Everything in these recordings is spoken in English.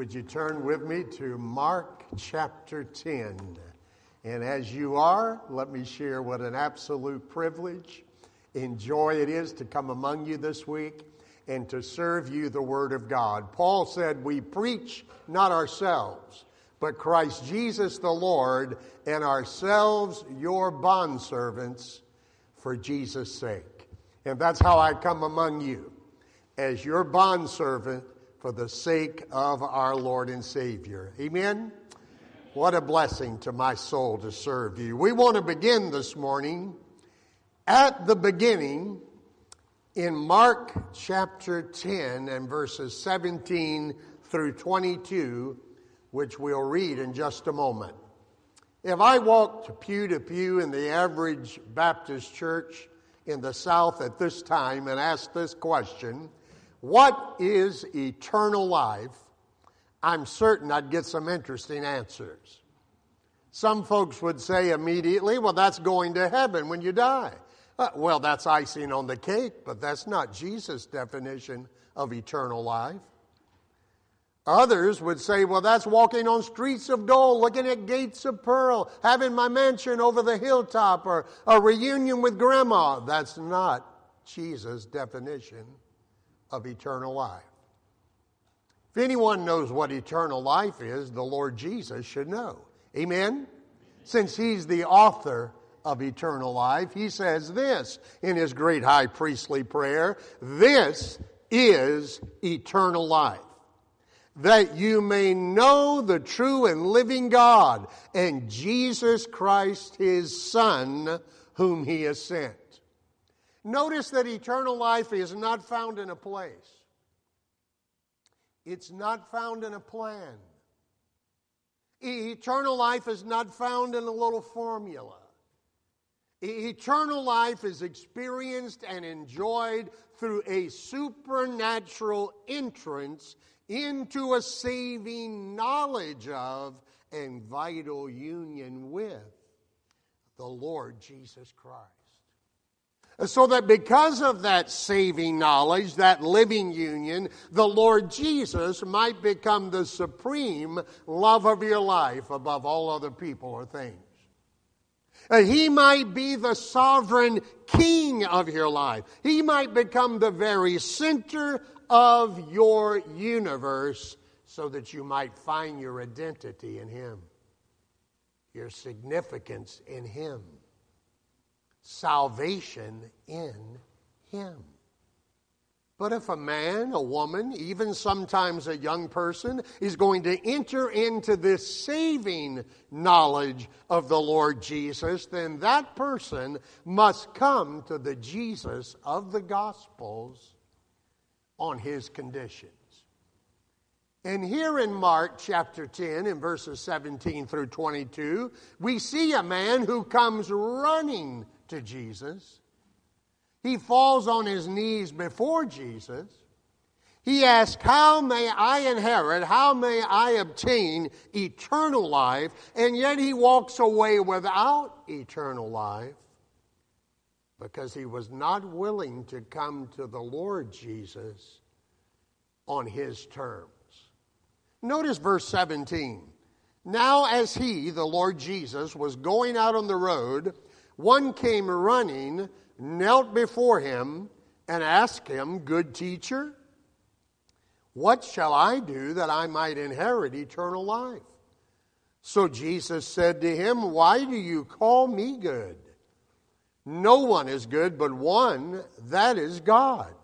Would you turn with me to Mark chapter 10? And as you are, let me share what an absolute privilege and joy it is to come among you this week and to serve you the Word of God. Paul said, We preach not ourselves, but Christ Jesus the Lord, and ourselves your bondservants for Jesus' sake. And that's how I come among you, as your bondservant for the sake of our Lord and Savior. Amen? What a blessing to my soul to serve you. We want to begin this morning at the beginning in Mark chapter 10 and verses 17 through 22, which we'll read in just a moment. If I walked pew to pew in the average Baptist church in the South at this time and asked this question, what is eternal life? I'm certain I'd get some interesting answers. Some folks would say immediately, well, that's going to heaven when you die. Uh, well, that's icing on the cake, but that's not Jesus' definition of eternal life. Others would say, well, that's walking on streets of gold, looking at gates of pearl, having my mansion over the hilltop, or a reunion with grandma. That's not Jesus' definition of eternal life. If anyone knows what eternal life is, the Lord Jesus should know. Amen? Since he's the author of eternal life, he says this in his great high priestly prayer This is eternal life, that you may know the true and living God and Jesus Christ, his Son, whom he has sent. Notice that eternal life is not found in a place, it's not found in a plan. Eternal life is not found in a little formula. Eternal life is experienced and enjoyed through a supernatural entrance into a saving knowledge of and vital union with the Lord Jesus Christ. So that because of that saving knowledge, that living union, the Lord Jesus might become the supreme love of your life above all other people or things. He might be the sovereign king of your life. He might become the very center of your universe so that you might find your identity in Him, your significance in Him salvation in Him. But if a man, a woman, even sometimes a young person is going to enter into this saving knowledge of the Lord Jesus, then that person must come to the Jesus of the Gospels on his conditions. And here in Mark chapter 10, in verses 17 through 22, we see a man who comes running to Jesus. He falls on his knees before Jesus. He asks, How may I inherit? How may I obtain eternal life? And yet he walks away without eternal life because he was not willing to come to the Lord Jesus on his terms. Notice verse 17. Now, as he, the Lord Jesus, was going out on the road, one came running, knelt before him, and asked him, Good teacher, what shall I do that I might inherit eternal life? So Jesus said to him, Why do you call me good? No one is good but one, that is God.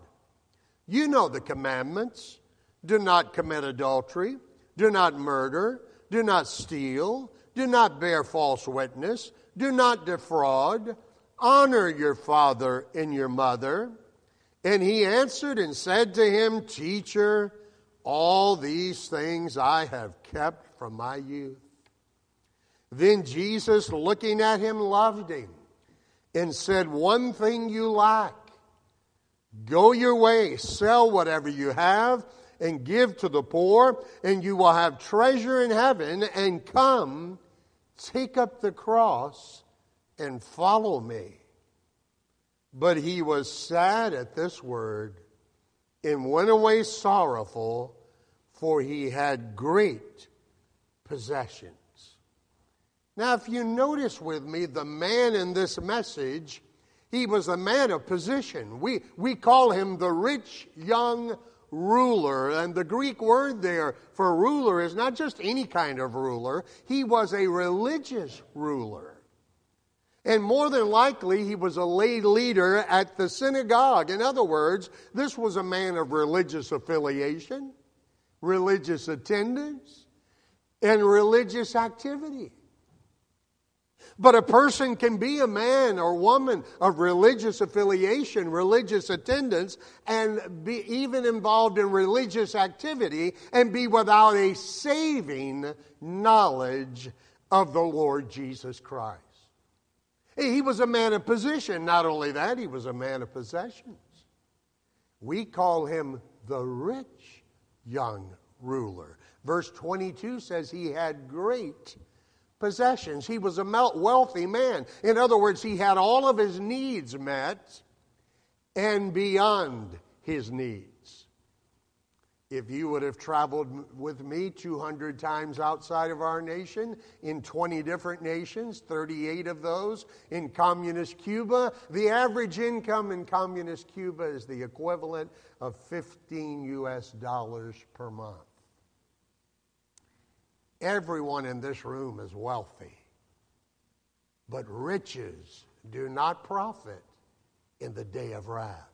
You know the commandments do not commit adultery, do not murder, do not steal, do not bear false witness. Do not defraud. Honor your father and your mother. And he answered and said to him, Teacher, all these things I have kept from my youth. Then Jesus, looking at him, loved him and said, One thing you lack. Go your way, sell whatever you have, and give to the poor, and you will have treasure in heaven, and come, take up the cross and follow me. But he was sad at this word and went away sorrowful, for he had great possessions. Now, if you notice with me, the man in this message, he was a man of position. We, we call him the rich young ruler. And the Greek word there for ruler is not just any kind of ruler, he was a religious ruler. And more than likely, he was a lay leader at the synagogue. In other words, this was a man of religious affiliation, religious attendance, and religious activity. But a person can be a man or woman of religious affiliation, religious attendance, and be even involved in religious activity and be without a saving knowledge of the Lord Jesus Christ. He was a man of position. Not only that, he was a man of possessions. We call him the rich young ruler. Verse 22 says he had great possessions. He was a wealthy man. In other words, he had all of his needs met and beyond his needs. If you would have traveled with me 200 times outside of our nation, in 20 different nations, 38 of those in communist Cuba, the average income in communist Cuba is the equivalent of 15 US dollars per month. Everyone in this room is wealthy, but riches do not profit in the day of wrath.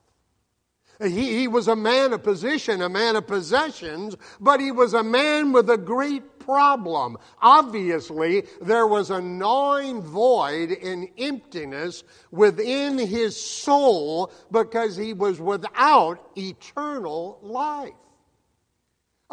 He, he was a man of position, a man of possessions, but he was a man with a great problem. Obviously, there was a gnawing void and emptiness within his soul because he was without eternal life.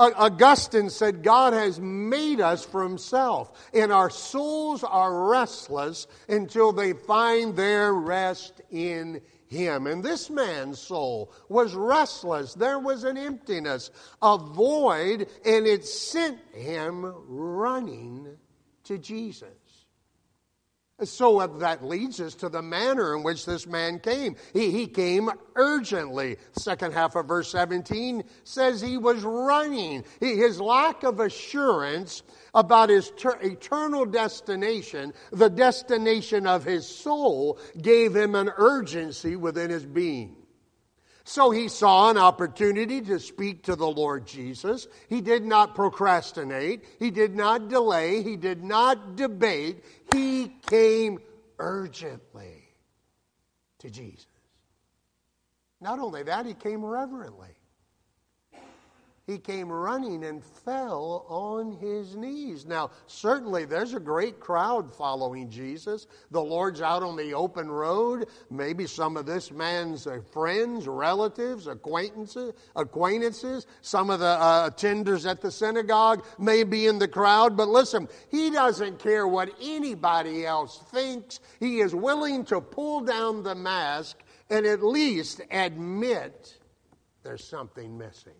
Augustine said, God has made us for himself, and our souls are restless until they find their rest in him. And this man's soul was restless. There was an emptiness, a void, and it sent him running to Jesus. So that leads us to the manner in which this man came. He, he came urgently. Second half of verse 17 says he was running. He, his lack of assurance about his ter- eternal destination, the destination of his soul, gave him an urgency within his being. So he saw an opportunity to speak to the Lord Jesus. He did not procrastinate. He did not delay. He did not debate. He came urgently to Jesus. Not only that, he came reverently he came running and fell on his knees. Now, certainly there's a great crowd following Jesus. The Lord's out on the open road. Maybe some of this man's uh, friends, relatives, acquaintances, acquaintances. Some of the uh, attenders at the synagogue may be in the crowd. But listen, he doesn't care what anybody else thinks. He is willing to pull down the mask and at least admit there's something missing.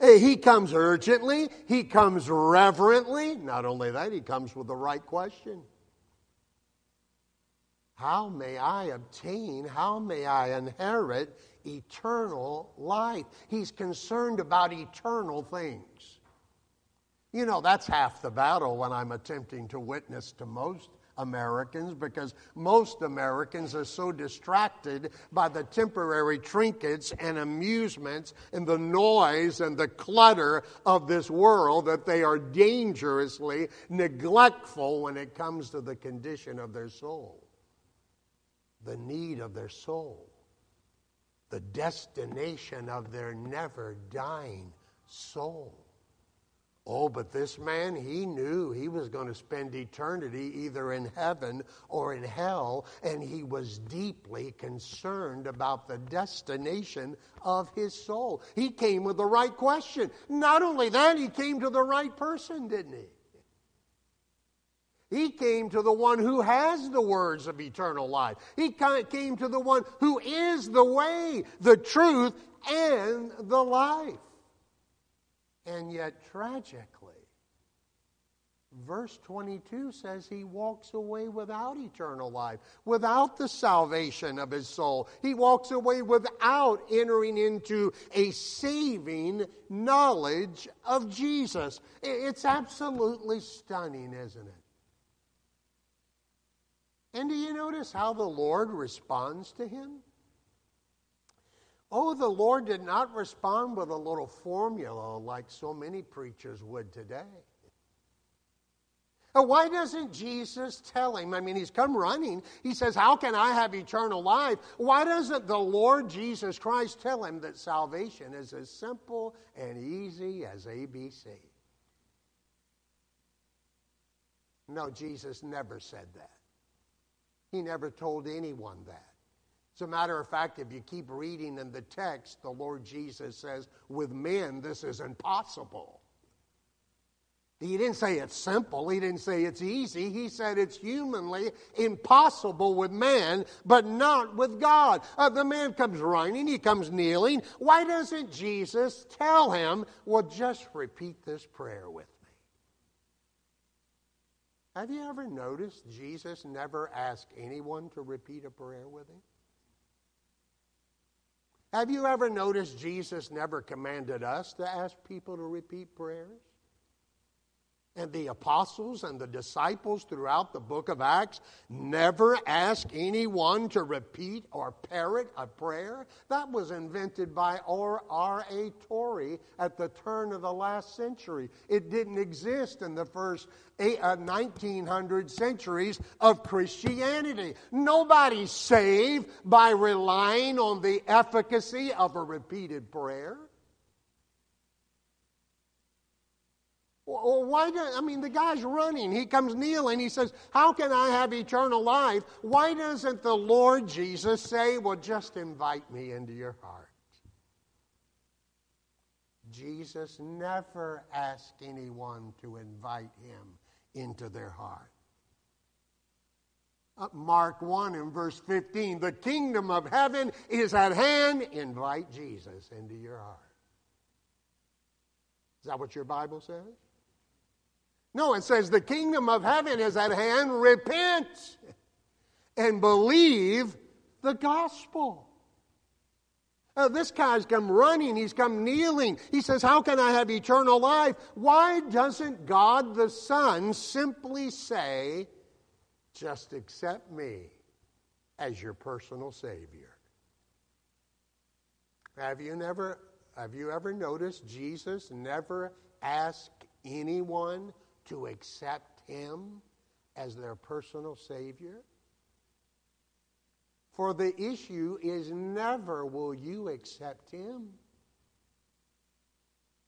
He comes urgently, he comes reverently. Not only that, he comes with the right question How may I obtain, how may I inherit eternal life? He's concerned about eternal things. You know, that's half the battle when I'm attempting to witness to most Americans because most Americans are so distracted by the temporary trinkets and amusements and the noise and the clutter of this world that they are dangerously neglectful when it comes to the condition of their soul, the need of their soul, the destination of their never dying soul. Oh, but this man, he knew he was going to spend eternity either in heaven or in hell, and he was deeply concerned about the destination of his soul. He came with the right question. Not only that, he came to the right person, didn't he? He came to the one who has the words of eternal life. He came to the one who is the way, the truth, and the life. And yet, tragically, verse 22 says he walks away without eternal life, without the salvation of his soul. He walks away without entering into a saving knowledge of Jesus. It's absolutely stunning, isn't it? And do you notice how the Lord responds to him? Oh, the Lord did not respond with a little formula like so many preachers would today. Why doesn't Jesus tell him? I mean, he's come running. He says, How can I have eternal life? Why doesn't the Lord Jesus Christ tell him that salvation is as simple and easy as ABC? No, Jesus never said that. He never told anyone that. As a matter of fact, if you keep reading in the text, the Lord Jesus says, With men, this is impossible. He didn't say it's simple. He didn't say it's easy. He said it's humanly impossible with man, but not with God. Uh, the man comes running, he comes kneeling. Why doesn't Jesus tell him, well, just repeat this prayer with me? Have you ever noticed Jesus never asked anyone to repeat a prayer with him? Have you ever noticed Jesus never commanded us to ask people to repeat prayers? And the apostles and the disciples throughout the book of Acts never ask anyone to repeat or parrot a prayer. That was invented by R.A. Torrey at the turn of the last century. It didn't exist in the first 1900 uh, centuries of Christianity. Nobody's saved by relying on the efficacy of a repeated prayer. Well, why do, I mean, the guy's running. He comes kneeling. He says, How can I have eternal life? Why doesn't the Lord Jesus say, Well, just invite me into your heart? Jesus never asked anyone to invite him into their heart. Mark 1 and verse 15 the kingdom of heaven is at hand. Invite Jesus into your heart. Is that what your Bible says? No, it says the kingdom of heaven is at hand. Repent and believe the gospel. Uh, this guy's come running, he's come kneeling. He says, How can I have eternal life? Why doesn't God the Son simply say, Just accept me as your personal Savior? Have you never have you ever noticed Jesus never asked anyone to accept Him as their personal Savior? For the issue is never will you accept Him.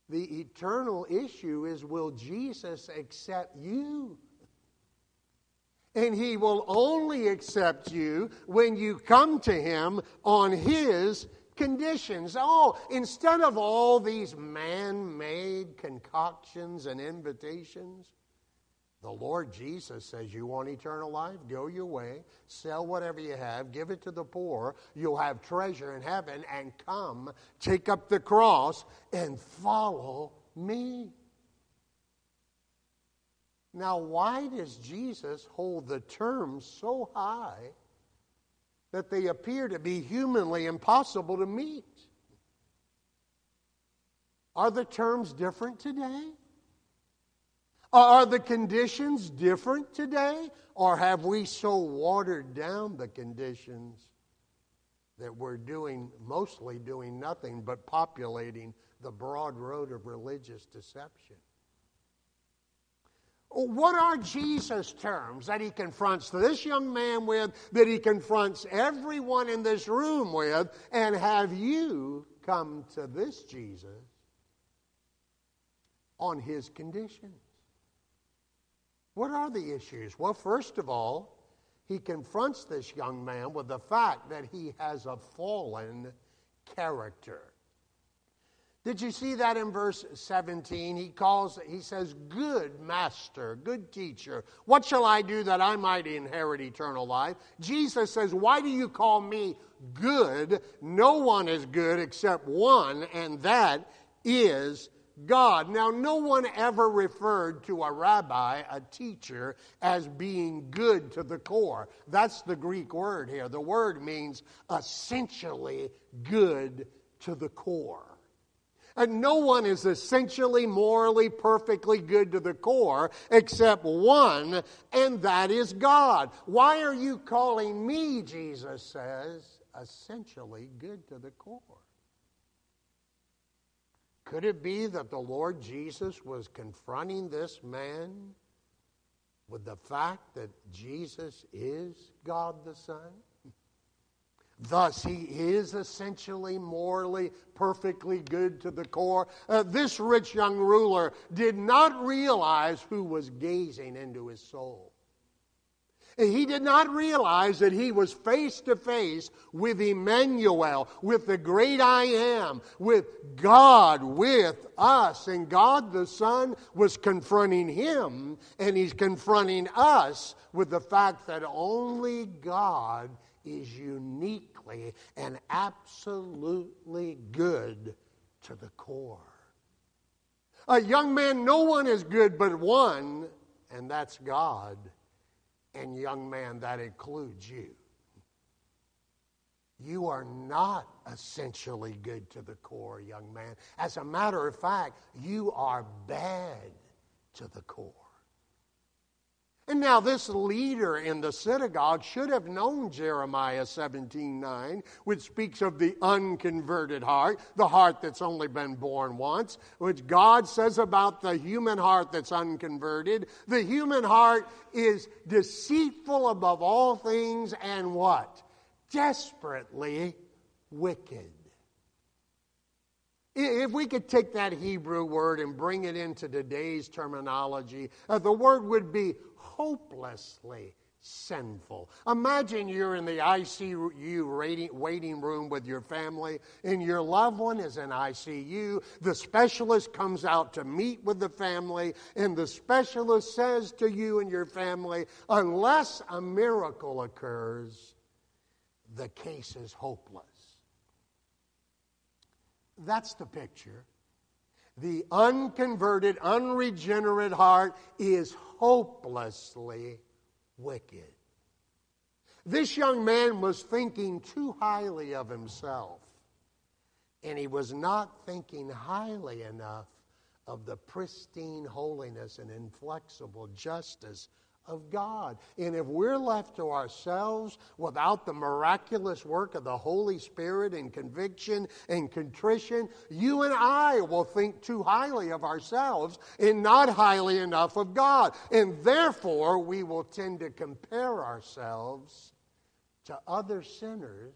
The eternal issue is will Jesus accept you? And He will only accept you when you come to Him on His conditions. Oh, instead of all these man made concoctions and invitations, the Lord Jesus says, You want eternal life? Go your way, sell whatever you have, give it to the poor. You'll have treasure in heaven, and come, take up the cross, and follow me. Now, why does Jesus hold the terms so high that they appear to be humanly impossible to meet. Are the terms different today? Are the conditions different today? Or have we so watered down the conditions that we're doing, mostly doing nothing but populating the broad road of religious deception? What are Jesus' terms that he confronts this young man with, that he confronts everyone in this room with, and have you come to this Jesus on his conditions? What are the issues? Well, first of all, he confronts this young man with the fact that he has a fallen character. Did you see that in verse 17? He calls, he says, Good master, good teacher, what shall I do that I might inherit eternal life? Jesus says, Why do you call me good? No one is good except one, and that is God. Now, no one ever referred to a rabbi, a teacher, as being good to the core. That's the Greek word here. The word means essentially good to the core. And no one is essentially morally perfectly good to the core except one, and that is God. Why are you calling me, Jesus says, essentially good to the core? Could it be that the Lord Jesus was confronting this man with the fact that Jesus is God the Son? Thus, he is essentially morally perfectly good to the core. Uh, this rich young ruler did not realize who was gazing into his soul. He did not realize that he was face to face with Emmanuel, with the great I am, with God with us. And God the Son was confronting him, and he's confronting us with the fact that only God is uniquely and absolutely good to the core. A young man, no one is good but one, and that's God. And, young man, that includes you. You are not essentially good to the core, young man. As a matter of fact, you are bad to the core. And now this leader in the synagogue should have known Jeremiah 17:9, which speaks of the unconverted heart, the heart that's only been born once, which God says about the human heart that's unconverted. The human heart is deceitful above all things and what? Desperately wicked. If we could take that Hebrew word and bring it into today's terminology, uh, the word would be hopelessly sinful. Imagine you're in the ICU waiting room with your family, and your loved one is in ICU. The specialist comes out to meet with the family, and the specialist says to you and your family, unless a miracle occurs, the case is hopeless. That's the picture. The unconverted, unregenerate heart is hopelessly wicked. This young man was thinking too highly of himself, and he was not thinking highly enough of the pristine holiness and inflexible justice of God. And if we're left to ourselves without the miraculous work of the Holy Spirit and conviction and contrition, you and I will think too highly of ourselves and not highly enough of God. And therefore, we will tend to compare ourselves to other sinners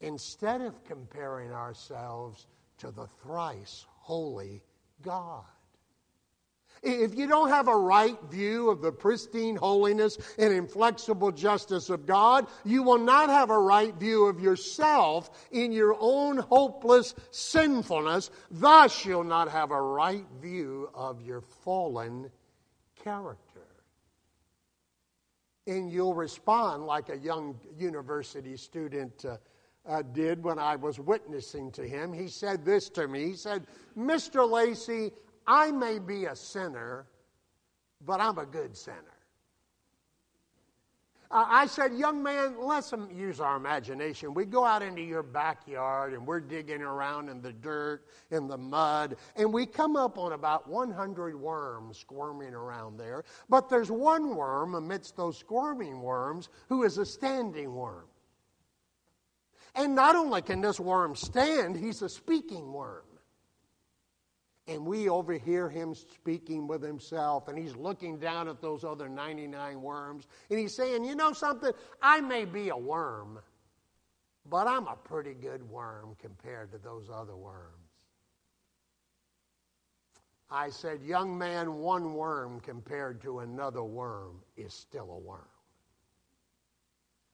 instead of comparing ourselves to the thrice holy God. If you don't have a right view of the pristine holiness and inflexible justice of God, you will not have a right view of yourself in your own hopeless sinfulness. Thus, you'll not have a right view of your fallen character. And you'll respond like a young university student. Uh, uh, did when I was witnessing to him. He said this to me. He said, Mr. Lacey, I may be a sinner, but I'm a good sinner. Uh, I said, young man, let's use our imagination. We go out into your backyard and we're digging around in the dirt, in the mud, and we come up on about 100 worms squirming around there. But there's one worm amidst those squirming worms who is a standing worm. And not only can this worm stand, he's a speaking worm. And we overhear him speaking with himself, and he's looking down at those other 99 worms, and he's saying, You know something? I may be a worm, but I'm a pretty good worm compared to those other worms. I said, Young man, one worm compared to another worm is still a worm.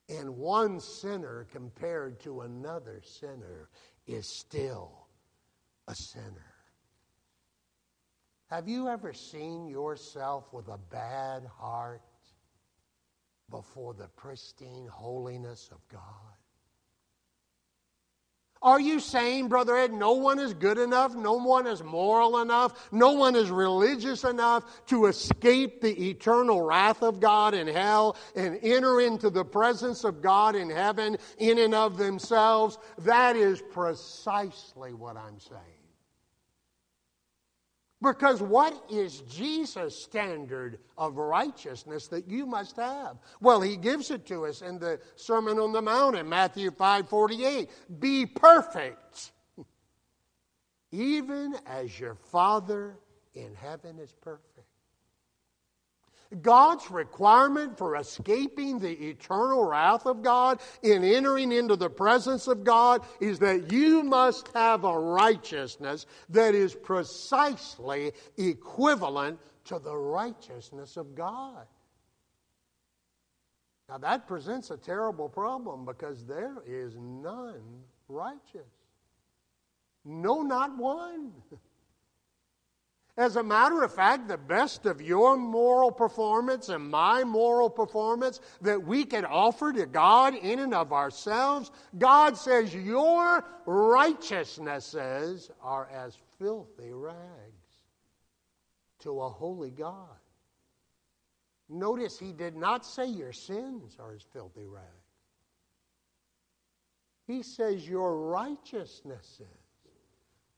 And one sinner compared to another sinner is still a sinner. Have you ever seen yourself with a bad heart before the pristine holiness of God? Are you saying, Brother Ed, no one is good enough, no one is moral enough, no one is religious enough to escape the eternal wrath of God in hell and enter into the presence of God in heaven in and of themselves? That is precisely what I'm saying. Because what is Jesus' standard of righteousness that you must have? Well, he gives it to us in the Sermon on the Mount in Matthew 5 48. Be perfect, even as your Father in heaven is perfect. God's requirement for escaping the eternal wrath of God in entering into the presence of God is that you must have a righteousness that is precisely equivalent to the righteousness of God. Now, that presents a terrible problem because there is none righteous. No, not one. As a matter of fact, the best of your moral performance and my moral performance that we can offer to God in and of ourselves, God says your righteousnesses are as filthy rags to a holy God. Notice he did not say your sins are as filthy rags. He says your righteousnesses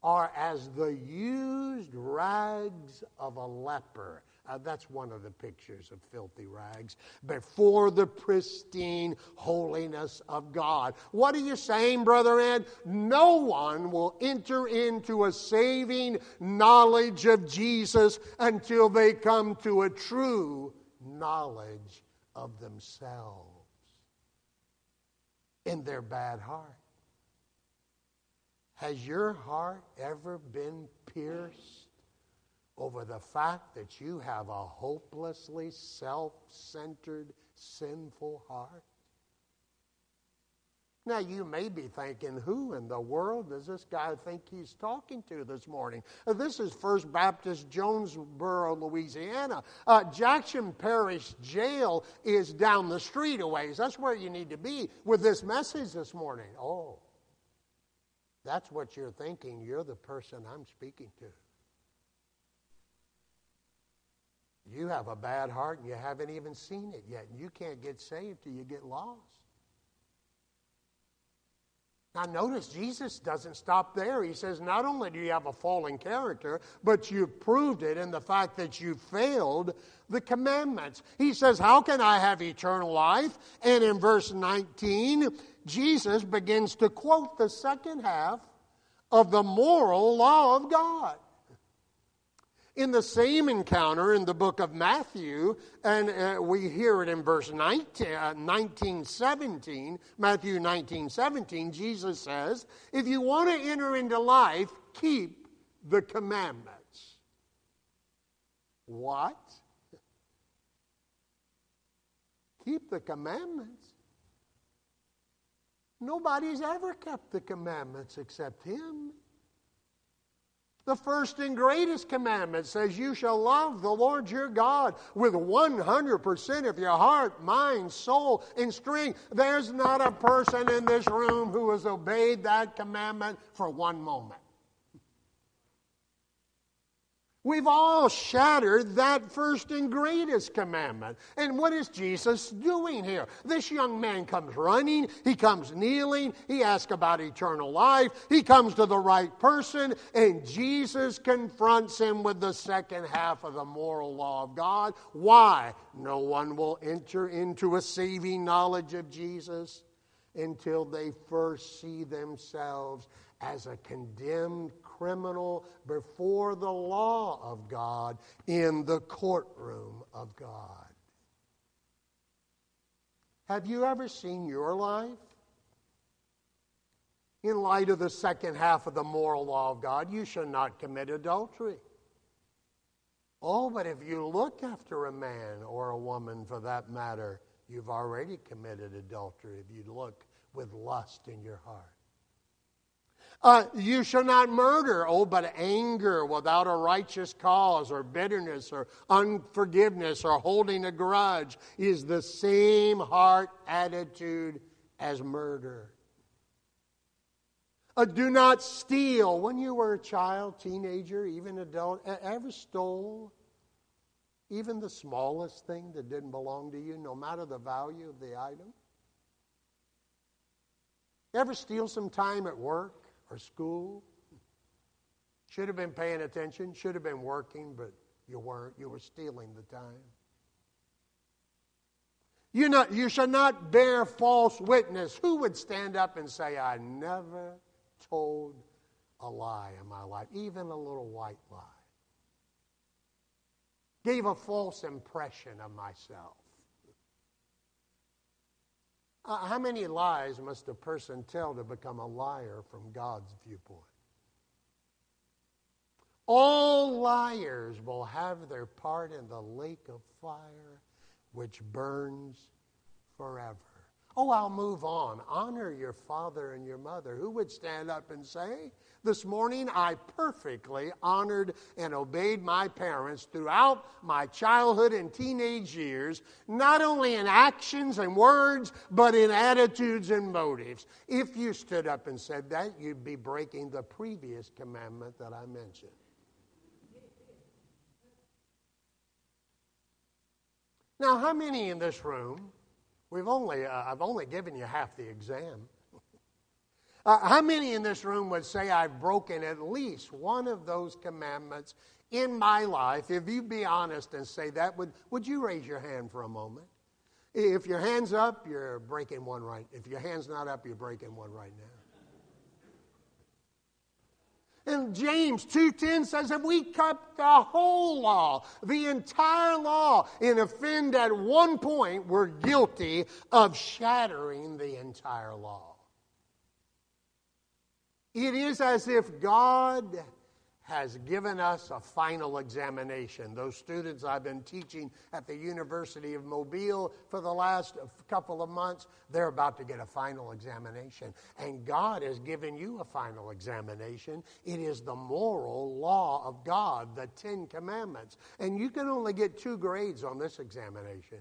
are as the used rags of a leper. Uh, that's one of the pictures of filthy rags before the pristine holiness of God. What are you saying, Brother Ed? No one will enter into a saving knowledge of Jesus until they come to a true knowledge of themselves in their bad heart. Has your heart ever been pierced over the fact that you have a hopelessly self centered, sinful heart? Now, you may be thinking, who in the world does this guy think he's talking to this morning? Uh, this is First Baptist Jonesboro, Louisiana. Uh, Jackson Parish Jail is down the street a ways. That's where you need to be with this message this morning. Oh, that's what you're thinking. You're the person I'm speaking to. You have a bad heart and you haven't even seen it yet. You can't get saved till you get lost. Now, notice Jesus doesn't stop there. He says, not only do you have a fallen character, but you've proved it in the fact that you failed the commandments. He says, How can I have eternal life? And in verse 19, Jesus begins to quote the second half of the moral law of God. In the same encounter in the book of Matthew, and uh, we hear it in verse 19, uh, 19, 17, Matthew 19, 17, Jesus says, If you want to enter into life, keep the commandments. What? Keep the commandments. Nobody's ever kept the commandments except him. The first and greatest commandment says, You shall love the Lord your God with 100% of your heart, mind, soul, and strength. There's not a person in this room who has obeyed that commandment for one moment. We've all shattered that first and greatest commandment. And what is Jesus doing here? This young man comes running, he comes kneeling, he asks about eternal life, he comes to the right person, and Jesus confronts him with the second half of the moral law of God. Why? No one will enter into a saving knowledge of Jesus until they first see themselves as a condemned criminal before the law of God in the courtroom of God. Have you ever seen your life? In light of the second half of the moral law of God, you shall not commit adultery. Oh, but if you look after a man or a woman for that matter, you've already committed adultery if you look with lust in your heart. Uh, you shall not murder. Oh, but anger without a righteous cause, or bitterness, or unforgiveness, or holding a grudge is the same heart attitude as murder. Uh, do not steal. When you were a child, teenager, even adult, ever stole even the smallest thing that didn't belong to you, no matter the value of the item? Ever steal some time at work or school? Should have been paying attention, should have been working, but you weren't. You were stealing the time. You, not, you should not bear false witness. Who would stand up and say, I never told a lie in my life, even a little white lie? Gave a false impression of myself. Uh, how many lies must a person tell to become a liar from God's viewpoint? All liars will have their part in the lake of fire which burns forever. Oh, I'll move on. Honor your father and your mother. Who would stand up and say, This morning I perfectly honored and obeyed my parents throughout my childhood and teenage years, not only in actions and words, but in attitudes and motives. If you stood up and said that, you'd be breaking the previous commandment that I mentioned. Now, how many in this room? We've only, uh, I've only given you half the exam. uh, how many in this room would say I've broken at least one of those commandments in my life? If you be honest and say that, would, would you raise your hand for a moment? If your hand's up, you're breaking one right. If your hand's not up, you're breaking one right now. And James 2:10 says if we kept the whole law, the entire law, and offend at one point, we're guilty of shattering the entire law. It is as if God has given us a final examination. Those students I've been teaching at the University of Mobile for the last couple of months, they're about to get a final examination. And God has given you a final examination. It is the moral law of God, the Ten Commandments. And you can only get two grades on this examination.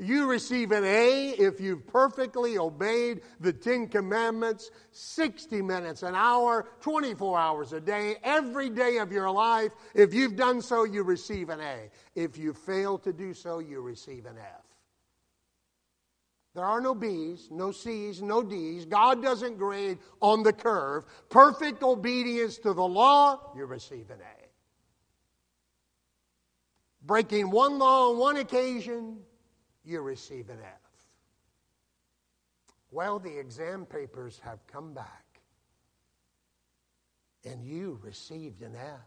You receive an A if you've perfectly obeyed the Ten Commandments 60 minutes, an hour, 24 hours a day, every day of your life. If you've done so, you receive an A. If you fail to do so, you receive an F. There are no B's, no C's, no D's. God doesn't grade on the curve. Perfect obedience to the law, you receive an A. Breaking one law on one occasion, you receive an F. Well, the exam papers have come back, and you received an F.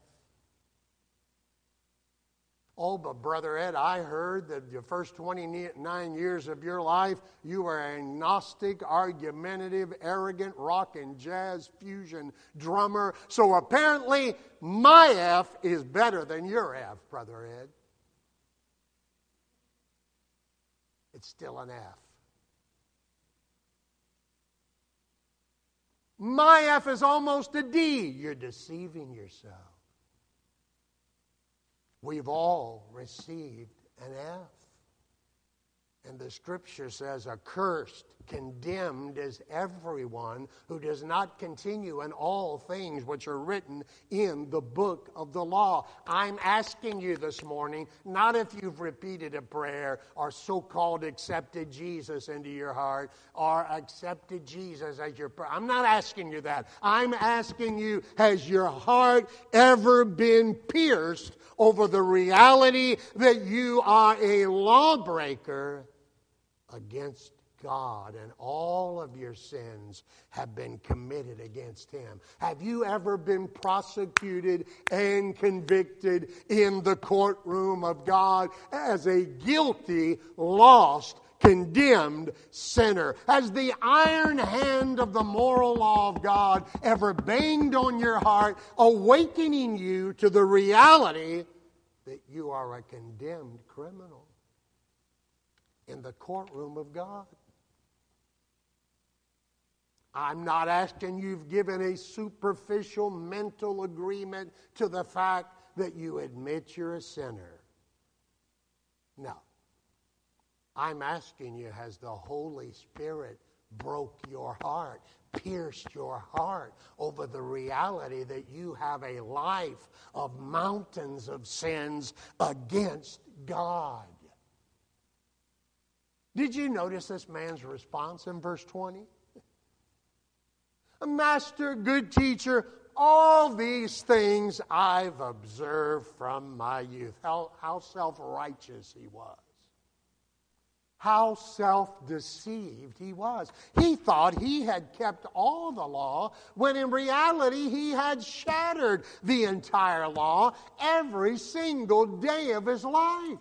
Oh, but Brother Ed, I heard that the first 29 years of your life, you were a Gnostic, argumentative, arrogant rock and jazz fusion drummer. So apparently, my F is better than your F, Brother Ed. It's still an F. My F is almost a D. You're deceiving yourself. We've all received an F. And the scripture says, accursed, condemned is everyone who does not continue in all things which are written in the book of the law. I'm asking you this morning, not if you've repeated a prayer or so called accepted Jesus into your heart or accepted Jesus as your prayer. I'm not asking you that. I'm asking you, has your heart ever been pierced over the reality that you are a lawbreaker? Against God, and all of your sins have been committed against Him. Have you ever been prosecuted and convicted in the courtroom of God as a guilty, lost, condemned sinner? Has the iron hand of the moral law of God ever banged on your heart, awakening you to the reality that you are a condemned criminal? In the courtroom of God. I'm not asking you've given a superficial mental agreement to the fact that you admit you're a sinner. No. I'm asking you, has the Holy Spirit broke your heart, pierced your heart over the reality that you have a life of mountains of sins against God. Did you notice this man's response in verse 20? Master, good teacher, all these things I've observed from my youth. How, how self righteous he was. How self deceived he was. He thought he had kept all the law, when in reality he had shattered the entire law every single day of his life.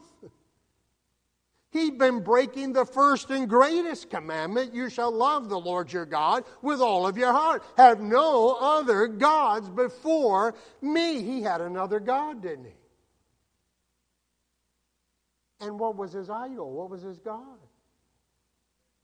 He'd been breaking the first and greatest commandment you shall love the Lord your God with all of your heart. Have no other gods before me. He had another God, didn't he? And what was his idol? What was his God?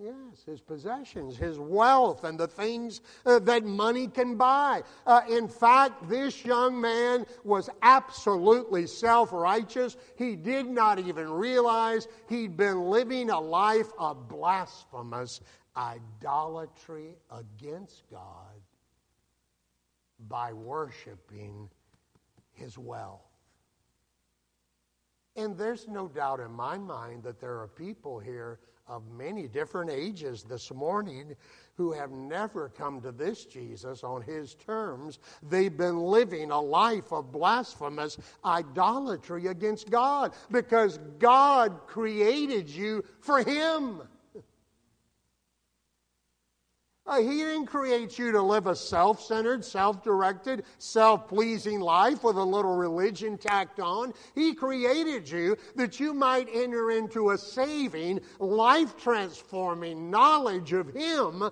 Yes, his possessions, his wealth, and the things uh, that money can buy. Uh, in fact, this young man was absolutely self righteous. He did not even realize he'd been living a life of blasphemous idolatry against God by worshiping his wealth. And there's no doubt in my mind that there are people here of many different ages this morning who have never come to this Jesus on his terms. They've been living a life of blasphemous idolatry against God because God created you for him. Uh, he didn't create you to live a self centered, self directed, self pleasing life with a little religion tacked on. He created you that you might enter into a saving, life transforming knowledge of Him,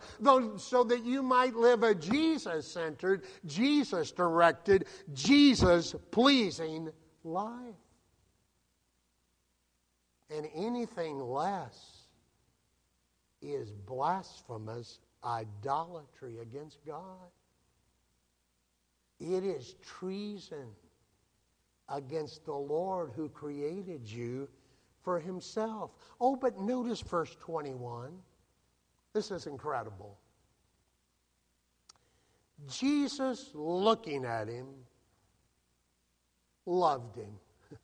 so that you might live a Jesus centered, Jesus directed, Jesus pleasing life. And anything less is blasphemous idolatry against God. It is treason against the Lord who created you for himself. Oh, but notice verse 21. This is incredible. Jesus, looking at him, loved him.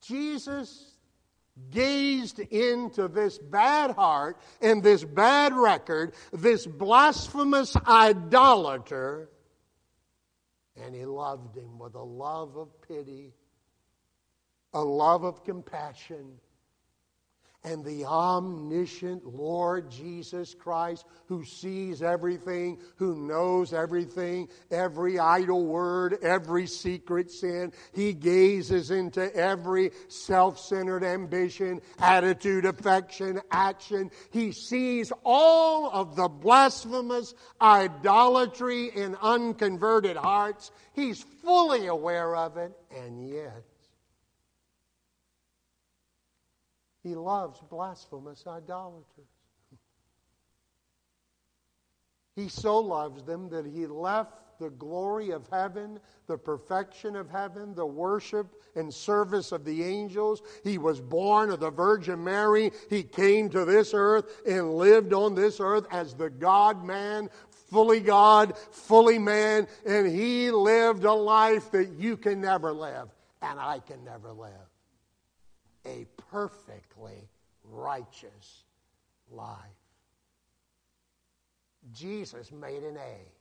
Jesus gazed into this bad heart and this bad record, this blasphemous idolater, and he loved him with a love of pity, a love of compassion and the omniscient Lord Jesus Christ, who sees everything, who knows everything, every idle word, every secret sin. He gazes into every self centered ambition, attitude, affection, action. He sees all of the blasphemous idolatry in unconverted hearts. He's fully aware of it, and yet, He loves blasphemous idolaters. He so loves them that he left the glory of heaven, the perfection of heaven, the worship and service of the angels. He was born of the Virgin Mary. He came to this earth and lived on this earth as the God man, fully God, fully man, and he lived a life that you can never live and I can never live a perfectly righteous life. Jesus made an A.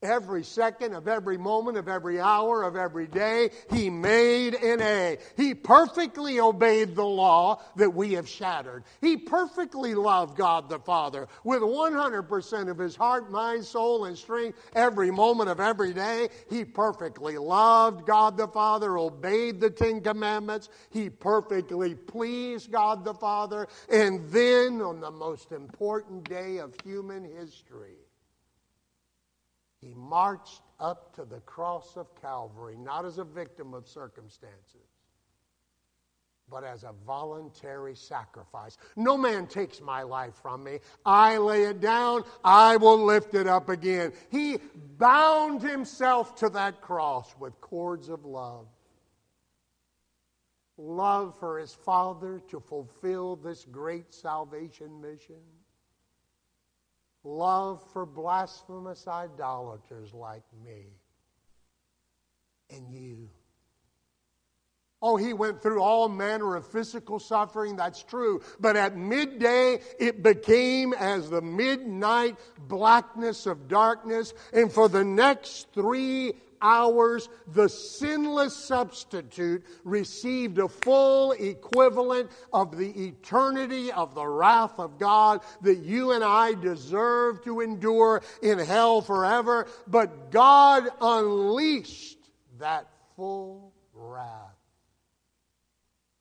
Every second of every moment of every hour of every day, he made an A. He perfectly obeyed the law that we have shattered. He perfectly loved God the Father with 100% of his heart, mind, soul, and strength every moment of every day. He perfectly loved God the Father, obeyed the Ten Commandments. He perfectly pleased God the Father. And then, on the most important day of human history, he marched up to the cross of Calvary, not as a victim of circumstances, but as a voluntary sacrifice. No man takes my life from me. I lay it down, I will lift it up again. He bound himself to that cross with cords of love. love for his Father to fulfill this great salvation mission, love for blasphemous idolaters like me and you. Oh, he went through all manner of physical suffering, that's true. But at midday, it became as the midnight blackness of darkness. And for the next three hours, the sinless substitute received a full equivalent of the eternity of the wrath of God that you and I deserve to endure in hell forever. But God unleashed that full wrath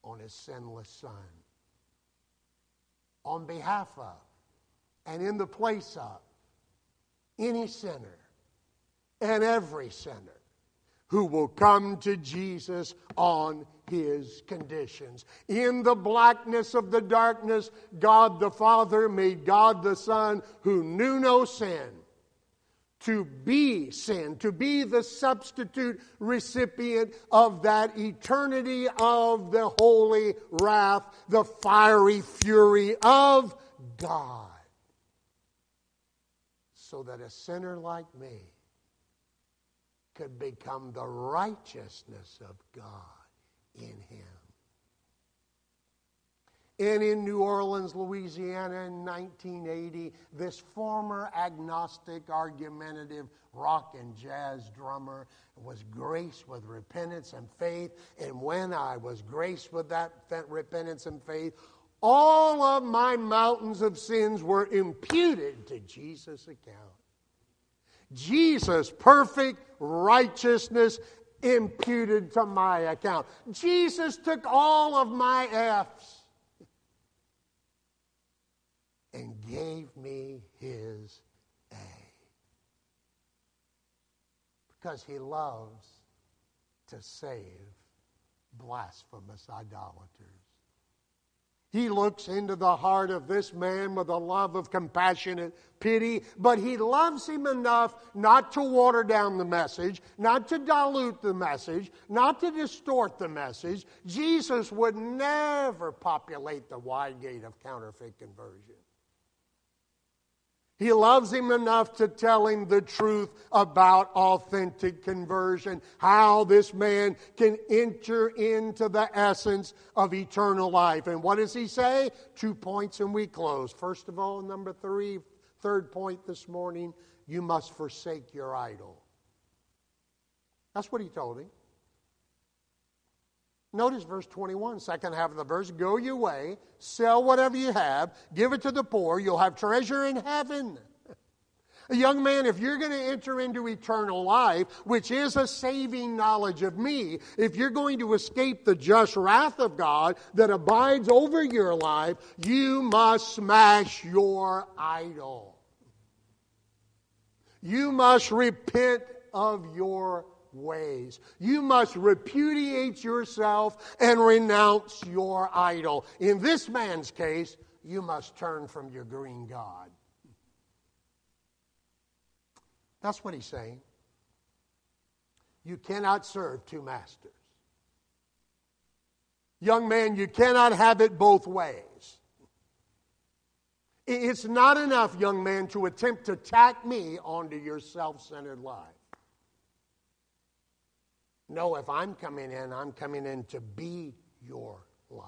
on his sinless Son. On behalf of and in the place of any sinner and every sinner who will come to Jesus on his conditions. In the blackness of the darkness, God the Father made God the Son, who knew no sin, to be sin, to be the substitute recipient of that eternity of the holy wrath, the fiery fury of God. So that a sinner like me could become the righteousness of God in him. And in New Orleans, Louisiana in 1980, this former agnostic, argumentative rock and jazz drummer was graced with repentance and faith. And when I was graced with that repentance and faith, all of my mountains of sins were imputed to Jesus' account. Jesus' perfect righteousness imputed to my account. Jesus took all of my F's and gave me his A. Because he loves to save blasphemous idolaters. He looks into the heart of this man with a love of compassionate pity, but he loves him enough not to water down the message, not to dilute the message, not to distort the message. Jesus would never populate the wide gate of counterfeit conversion. He loves him enough to tell him the truth about authentic conversion, how this man can enter into the essence of eternal life. And what does he say? Two points and we close. First of all, number three, third point this morning, you must forsake your idol. That's what he told him. Notice verse 21, second half of the verse. Go your way, sell whatever you have, give it to the poor, you'll have treasure in heaven. A young man, if you're going to enter into eternal life, which is a saving knowledge of me, if you're going to escape the just wrath of God that abides over your life, you must smash your idol. You must repent of your ways. You must repudiate yourself and renounce your idol. In this man's case, you must turn from your green God. That's what he's saying. You cannot serve two masters. Young man, you cannot have it both ways. It's not enough, young man, to attempt to tack me onto your self centered life. No, if I'm coming in, I'm coming in to be your life.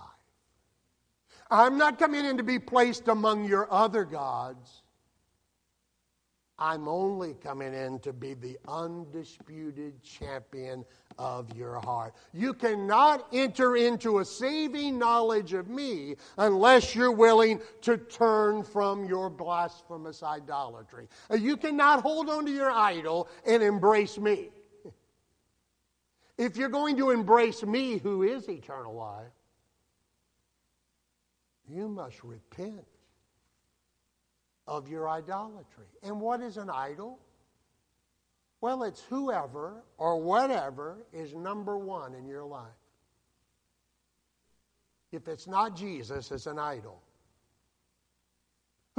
I'm not coming in to be placed among your other gods. I'm only coming in to be the undisputed champion of your heart. You cannot enter into a saving knowledge of me unless you're willing to turn from your blasphemous idolatry. You cannot hold on to your idol and embrace me. If you're going to embrace me, who is eternal life, you must repent of your idolatry. And what is an idol? Well, it's whoever or whatever is number one in your life. If it's not Jesus, it's an idol.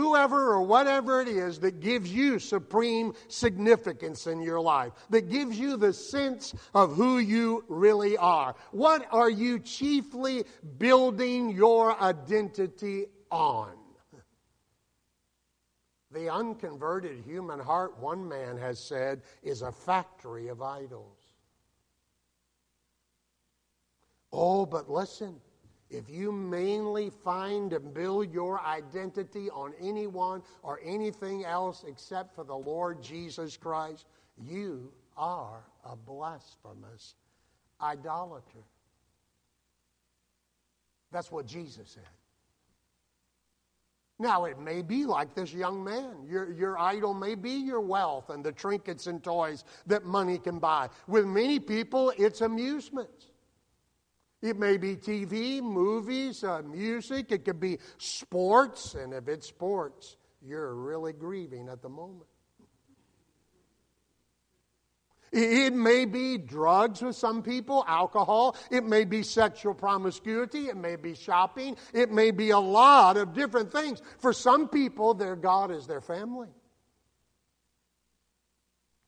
Whoever or whatever it is that gives you supreme significance in your life, that gives you the sense of who you really are. What are you chiefly building your identity on? The unconverted human heart, one man has said, is a factory of idols. Oh, but listen. If you mainly find and build your identity on anyone or anything else except for the Lord Jesus Christ, you are a blasphemous idolater. That's what Jesus said. Now, it may be like this young man. Your, your idol may be your wealth and the trinkets and toys that money can buy. With many people, it's amusements. It may be TV, movies, uh, music. It could be sports. And if it's sports, you're really grieving at the moment. It may be drugs with some people, alcohol. It may be sexual promiscuity. It may be shopping. It may be a lot of different things. For some people, their God is their family.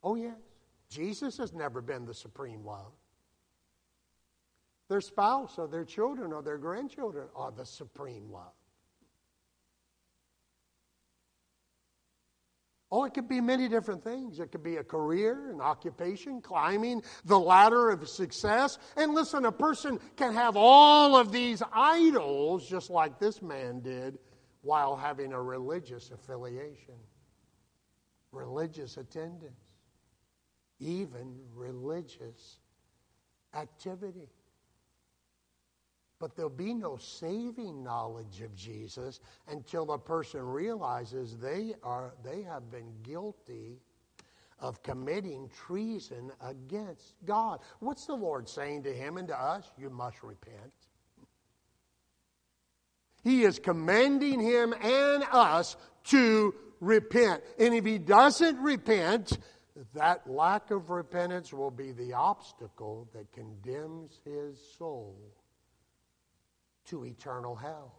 Oh, yes. Jesus has never been the supreme love. Their spouse or their children or their grandchildren are the supreme love. Oh, it could be many different things. It could be a career, an occupation, climbing the ladder of success. And listen, a person can have all of these idols, just like this man did, while having a religious affiliation, religious attendance, even religious activity. But there'll be no saving knowledge of Jesus until a person realizes they, are, they have been guilty of committing treason against God. What's the Lord saying to him and to us? You must repent. He is commanding him and us to repent. And if he doesn't repent, that lack of repentance will be the obstacle that condemns his soul to eternal hell.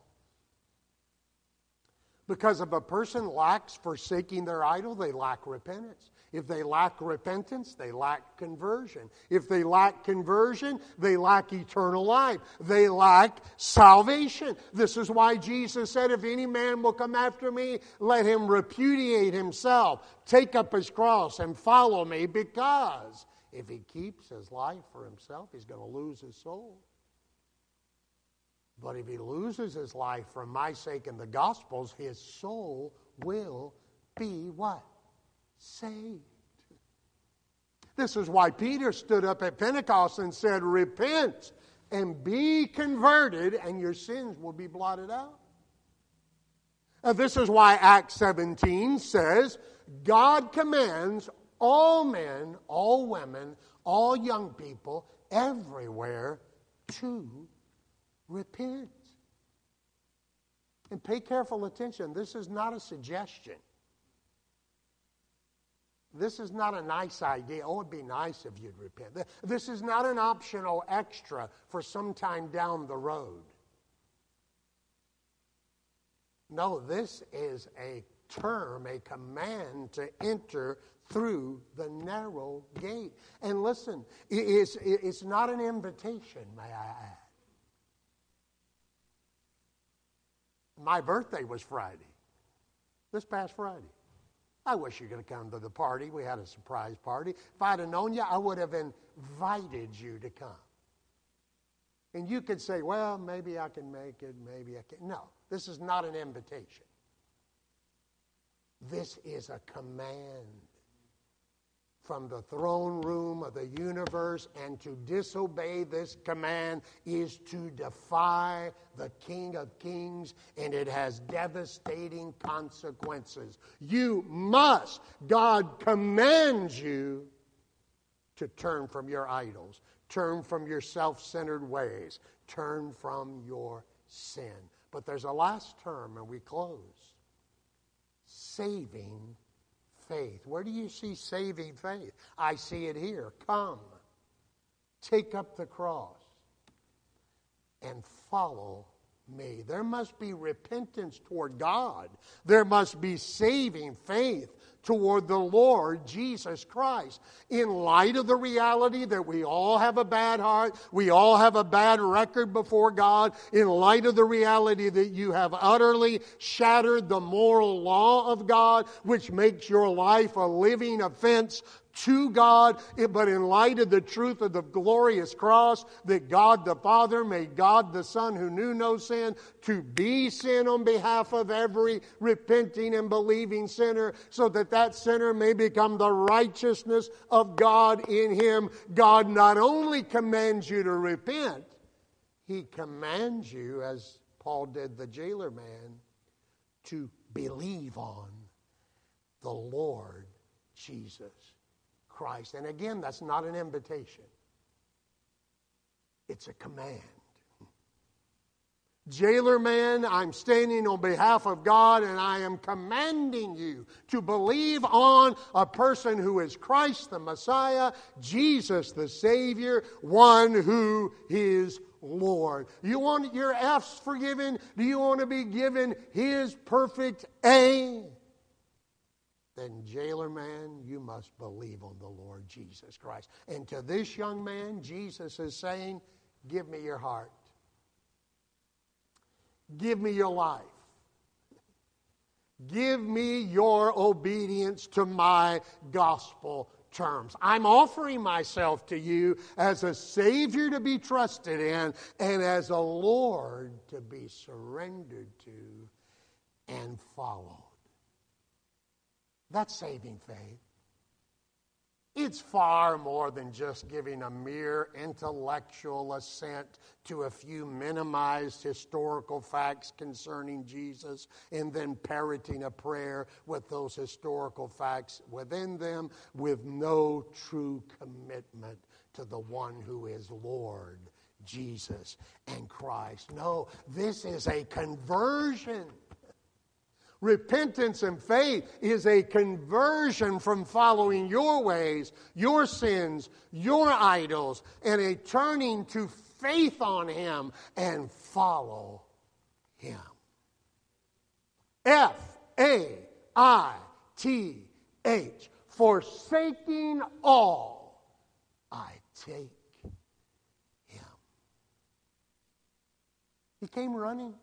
Because if a person lacks forsaking their idol, they lack repentance. If they lack repentance, they lack conversion. If they lack conversion, they lack eternal life. They lack salvation. This is why Jesus said, If any man will come after me, let him repudiate himself, take up his cross, and follow me, because if he keeps his life for himself, he's going to lose his soul. But if he loses his life for my sake and the gospel's, his soul will be what? Saved. This is why Peter stood up at Pentecost and said, Repent and be converted, and your sins will be blotted out. This is why Acts 17 says, God commands all men, all women, all young people, everywhere to repent. And pay careful attention. This is not a suggestion. This is not a nice idea. Oh, it'd be nice if you'd repent. This is not an optional extra for some time down the road. No, this is a term, a command to enter through the narrow gate. And listen, it's, it's not an invitation, may I add. My birthday was Friday, this past Friday. I wish you could have come to the party. We had a surprise party. If I'd have known you, I would have invited you to come. And you could say, well, maybe I can make it, maybe I can. No, this is not an invitation. This is a command from the throne room of the universe, and to disobey this command is to defy the King of Kings, and it has devastating consequences. You must, God commands you to turn from your idols, turn from your self centered ways, turn from your sin. But there's a last term, and we close saving faith. Where do you see saving faith? I see it here. Come, take up the cross, and follow me. There must be repentance toward God. There must be saving faith toward the Lord Jesus Christ. In light of the reality that we all have a bad heart, we all have a bad record before God, in light of the reality that you have utterly shattered the moral law of God, which makes your life a living offense to God, but in light of the truth of the glorious cross, that God the Father made God the Son who knew no sin to be sin on behalf of every repenting and believing sinner, so that that sinner may become the righteousness of God in him. God not only commands you to repent, he commands you, as Paul did the jailer man, to believe on the Lord Jesus. Christ. And again, that's not an invitation, it's a command. Jailer man, I'm standing on behalf of God and I am commanding you to believe on a person who is Christ the Messiah, Jesus the Savior, one who is Lord. You want your F's forgiven? Do you want to be given His perfect A? Then, jailer man, you must believe on the Lord Jesus Christ. And to this young man, Jesus is saying, Give me your heart. Give me your life. Give me your obedience to my gospel terms. I'm offering myself to you as a Savior to be trusted in and as a Lord to be surrendered to and followed. That's saving faith. It's far more than just giving a mere intellectual assent to a few minimized historical facts concerning Jesus and then parroting a prayer with those historical facts within them with no true commitment to the one who is Lord, Jesus, and Christ. No, this is a conversion. Repentance and faith is a conversion from following your ways, your sins, your idols, and a turning to faith on Him and follow Him. F A I T H. Forsaking all, I take Him. He came running.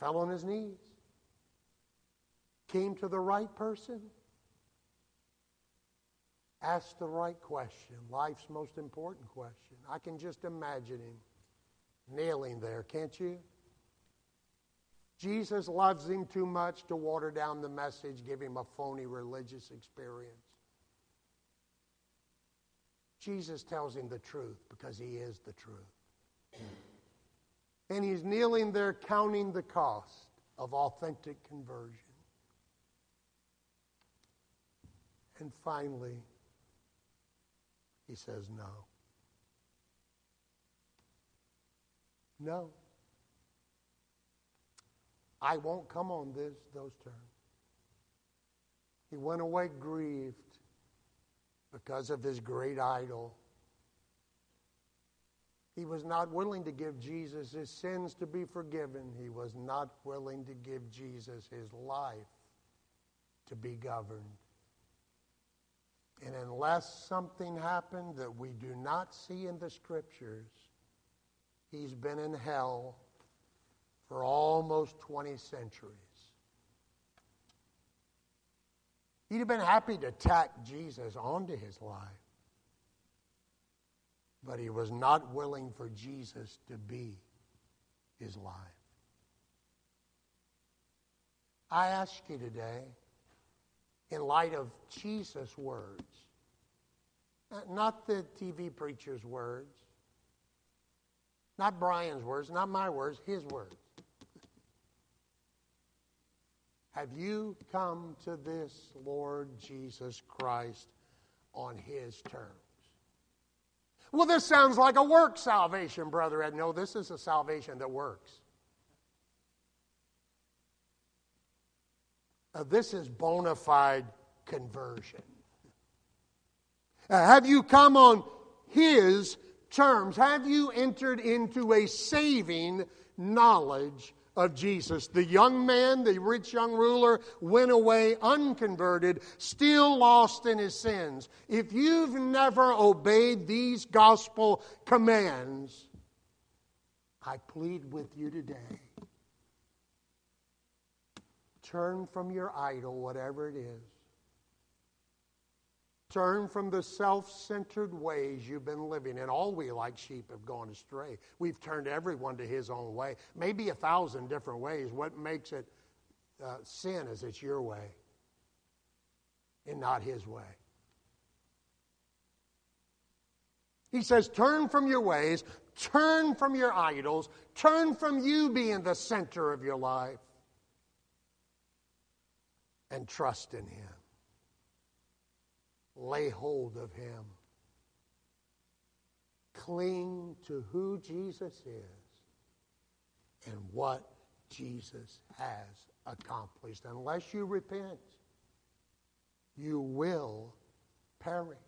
Fell on his knees, came to the right person, asked the right question, life's most important question. I can just imagine him kneeling there, can't you? Jesus loves him too much to water down the message, give him a phony religious experience. Jesus tells him the truth because he is the truth and he's kneeling there counting the cost of authentic conversion. And finally, he says, No. No. I won't come on this, those terms. He went away grieved because of his great idol. He was not willing to give Jesus his sins to be forgiven. He was not willing to give Jesus his life to be governed. And unless something happened that we do not see in the scriptures, he's been in hell for almost 20 centuries. He'd have been happy to tack Jesus onto his life but he was not willing for Jesus to be his life. I ask you today, in light of Jesus' words, not the TV preacher's words, not Brian's words, not my words, his words. Have you come to this Lord Jesus Christ on his terms? Well, this sounds like a work salvation, Brother Ed. No, this is a salvation that works. Uh, this is bona fide conversion. Uh, have you come on His terms, have you entered into a saving knowledge of Jesus? The young man, the rich young ruler, went away unconverted, still lost in his sins. If you've never obeyed these gospel commands, I plead with you today. Turn from your idol, whatever it is. Turn from the self centered ways you've been living in. All we, like sheep, have gone astray. We've turned everyone to his own way, maybe a thousand different ways. What makes it uh, sin is it's your way and not his way. He says, Turn from your ways, turn from your idols, turn from you being the center of your life, and trust in him lay hold of him. Cling to who Jesus is and what Jesus has accomplished. Unless you repent, you will perish.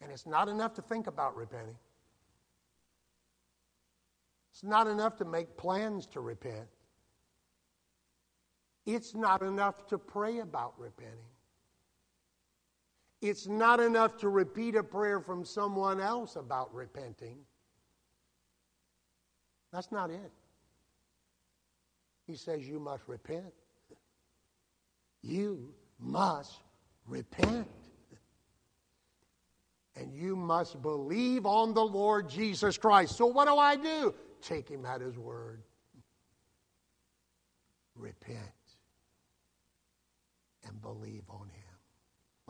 And it's not enough to think about repenting. It's not enough to make plans to repent. It's not enough to pray about repenting. It's not enough to repeat a prayer from someone else about repenting. That's not it. He says you must repent. You must repent. And you must believe on the Lord Jesus Christ. So, what do I do? Take him at his word. Repent and believe on him.